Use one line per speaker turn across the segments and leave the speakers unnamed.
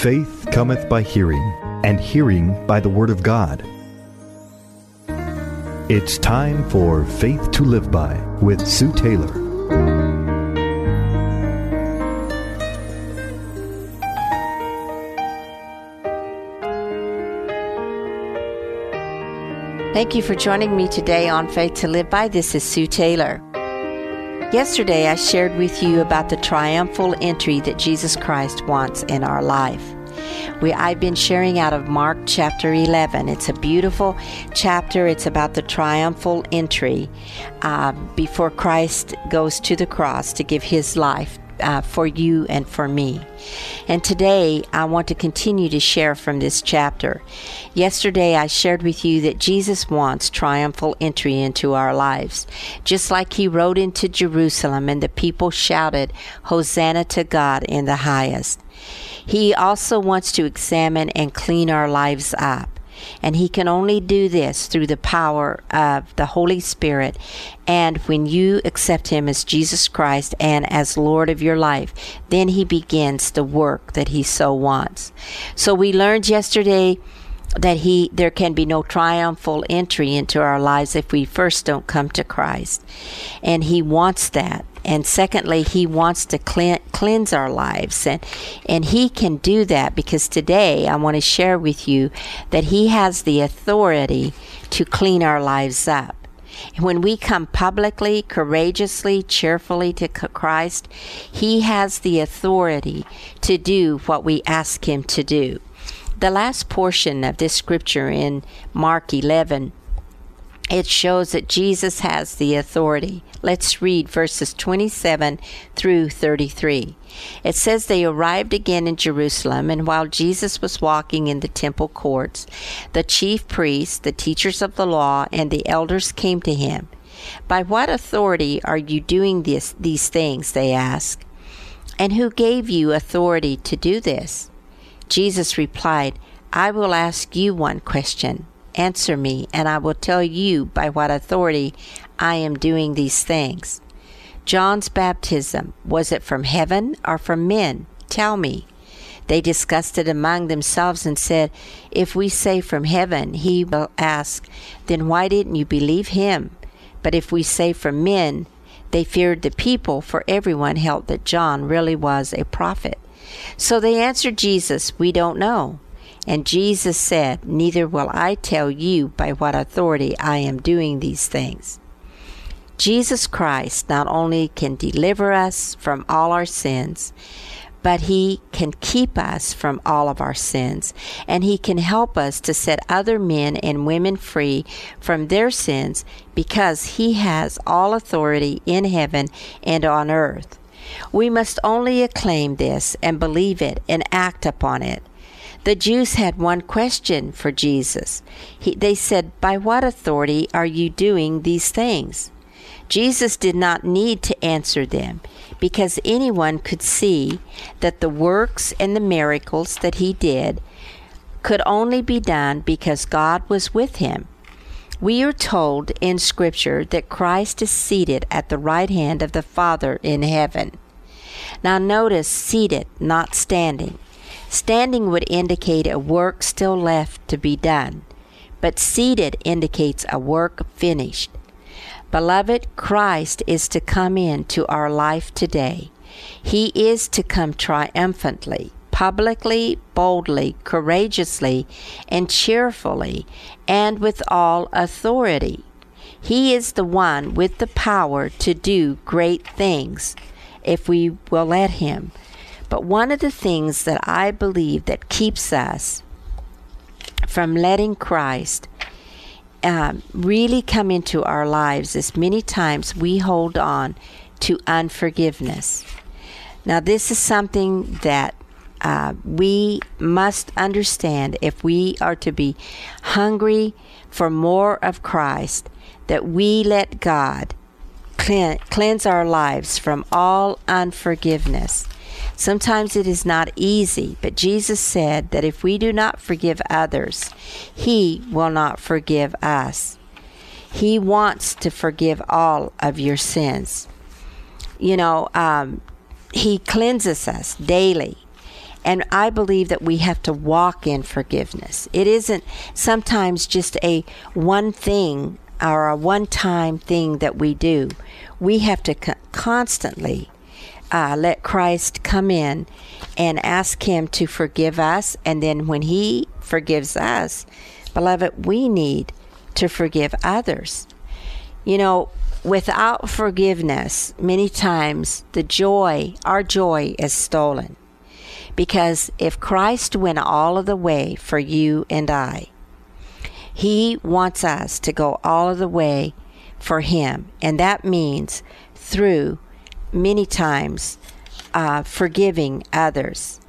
Faith cometh by hearing, and hearing by the Word of God. It's time for Faith to Live By with Sue Taylor.
Thank you for joining me today on Faith to Live By. This is Sue Taylor. Yesterday, I shared with you about the triumphal entry that Jesus Christ wants in our life. We, I've been sharing out of Mark chapter 11. It's a beautiful chapter. It's about the triumphal entry uh, before Christ goes to the cross to give his life uh, for you and for me. And today I want to continue to share from this chapter. Yesterday I shared with you that Jesus wants triumphal entry into our lives. Just like he rode into Jerusalem and the people shouted, Hosanna to God in the highest. He also wants to examine and clean our lives up. And He can only do this through the power of the Holy Spirit. And when you accept Him as Jesus Christ and as Lord of your life, then He begins the work that He so wants. So we learned yesterday that he there can be no triumphal entry into our lives if we first don't come to Christ. And he wants that. And secondly, he wants to cleanse our lives. And, and he can do that because today I want to share with you that he has the authority to clean our lives up. When we come publicly, courageously, cheerfully to Christ, He has the authority to do what we ask Him to do. The last portion of this scripture in Mark 11 it shows that Jesus has the authority. Let's read verses 27 through 33. It says they arrived again in Jerusalem, and while Jesus was walking in the temple courts, the chief priests, the teachers of the law, and the elders came to him. By what authority are you doing this, these things? They asked. And who gave you authority to do this? Jesus replied, I will ask you one question. Answer me, and I will tell you by what authority I am doing these things. John's baptism, was it from heaven or from men? Tell me. They discussed it among themselves and said, If we say from heaven, he will ask, Then why didn't you believe him? But if we say from men, they feared the people, for everyone held that John really was a prophet. So they answered Jesus, We don't know. And Jesus said, Neither will I tell you by what authority I am doing these things. Jesus Christ not only can deliver us from all our sins, but He can keep us from all of our sins, and He can help us to set other men and women free from their sins because He has all authority in heaven and on earth. We must only acclaim this and believe it and act upon it. The Jews had one question for Jesus. He, they said, By what authority are you doing these things? Jesus did not need to answer them because anyone could see that the works and the miracles that he did could only be done because God was with him. We are told in Scripture that Christ is seated at the right hand of the Father in heaven. Now, notice seated, not standing. Standing would indicate a work still left to be done, but seated indicates a work finished. Beloved, Christ is to come into our life today. He is to come triumphantly, publicly, boldly, courageously, and cheerfully, and with all authority. He is the one with the power to do great things if we will let Him. But one of the things that I believe that keeps us from letting Christ um, really come into our lives is many times we hold on to unforgiveness. Now, this is something that uh, we must understand if we are to be hungry for more of Christ, that we let God cleanse our lives from all unforgiveness. Sometimes it is not easy, but Jesus said that if we do not forgive others, He will not forgive us. He wants to forgive all of your sins. You know, um, He cleanses us daily. And I believe that we have to walk in forgiveness. It isn't sometimes just a one thing or a one time thing that we do. We have to co- constantly uh, let Christ come in and ask Him to forgive us. And then when He forgives us, beloved, we need to forgive others. You know, without forgiveness, many times the joy, our joy, is stolen. Because if Christ went all of the way for you and I, He wants us to go all of the way for Him. And that means through many times uh, forgiving others.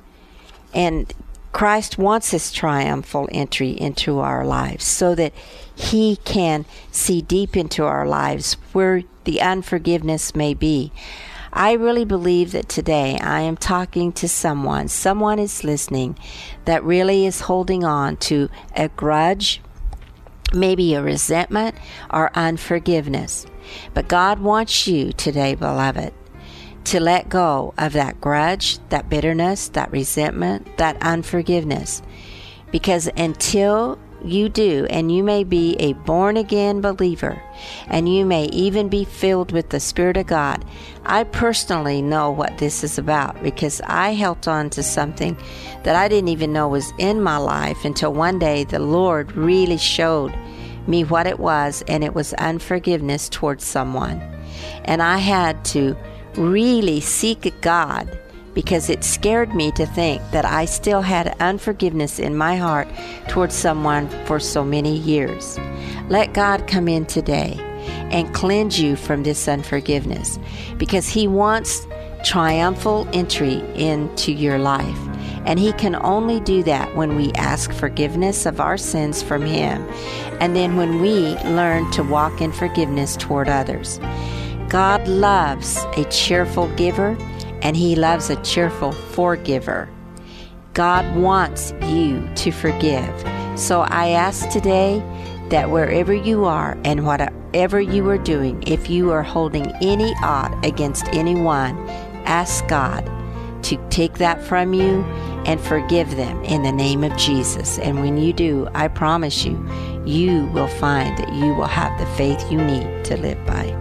And Christ wants this triumphal entry into our lives so that He can see deep into our lives where the unforgiveness may be. I really believe that today I am talking to someone, someone is listening that really is holding on to a grudge, maybe a resentment, or unforgiveness. But God wants you today, beloved, to let go of that grudge, that bitterness, that resentment, that unforgiveness. Because until you do, and you may be a born again believer, and you may even be filled with the Spirit of God. I personally know what this is about because I held on to something that I didn't even know was in my life until one day the Lord really showed me what it was, and it was unforgiveness towards someone. And I had to really seek God because it scared me to think that I still had unforgiveness in my heart towards someone for so many years. Let God come in today and cleanse you from this unforgiveness because He wants triumphal entry into your life. And He can only do that when we ask forgiveness of our sins from Him and then when we learn to walk in forgiveness toward others. God loves a cheerful giver and He loves a cheerful forgiver. God wants you to forgive. So I ask today that wherever you are and whatever you are doing, if you are holding any ought against anyone, ask God to take that from you and forgive them in the name of Jesus. And when you do, I promise you, you will find that you will have the faith you need to live by.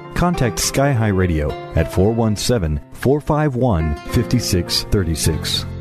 contact Sky High Radio at 417 451 5636.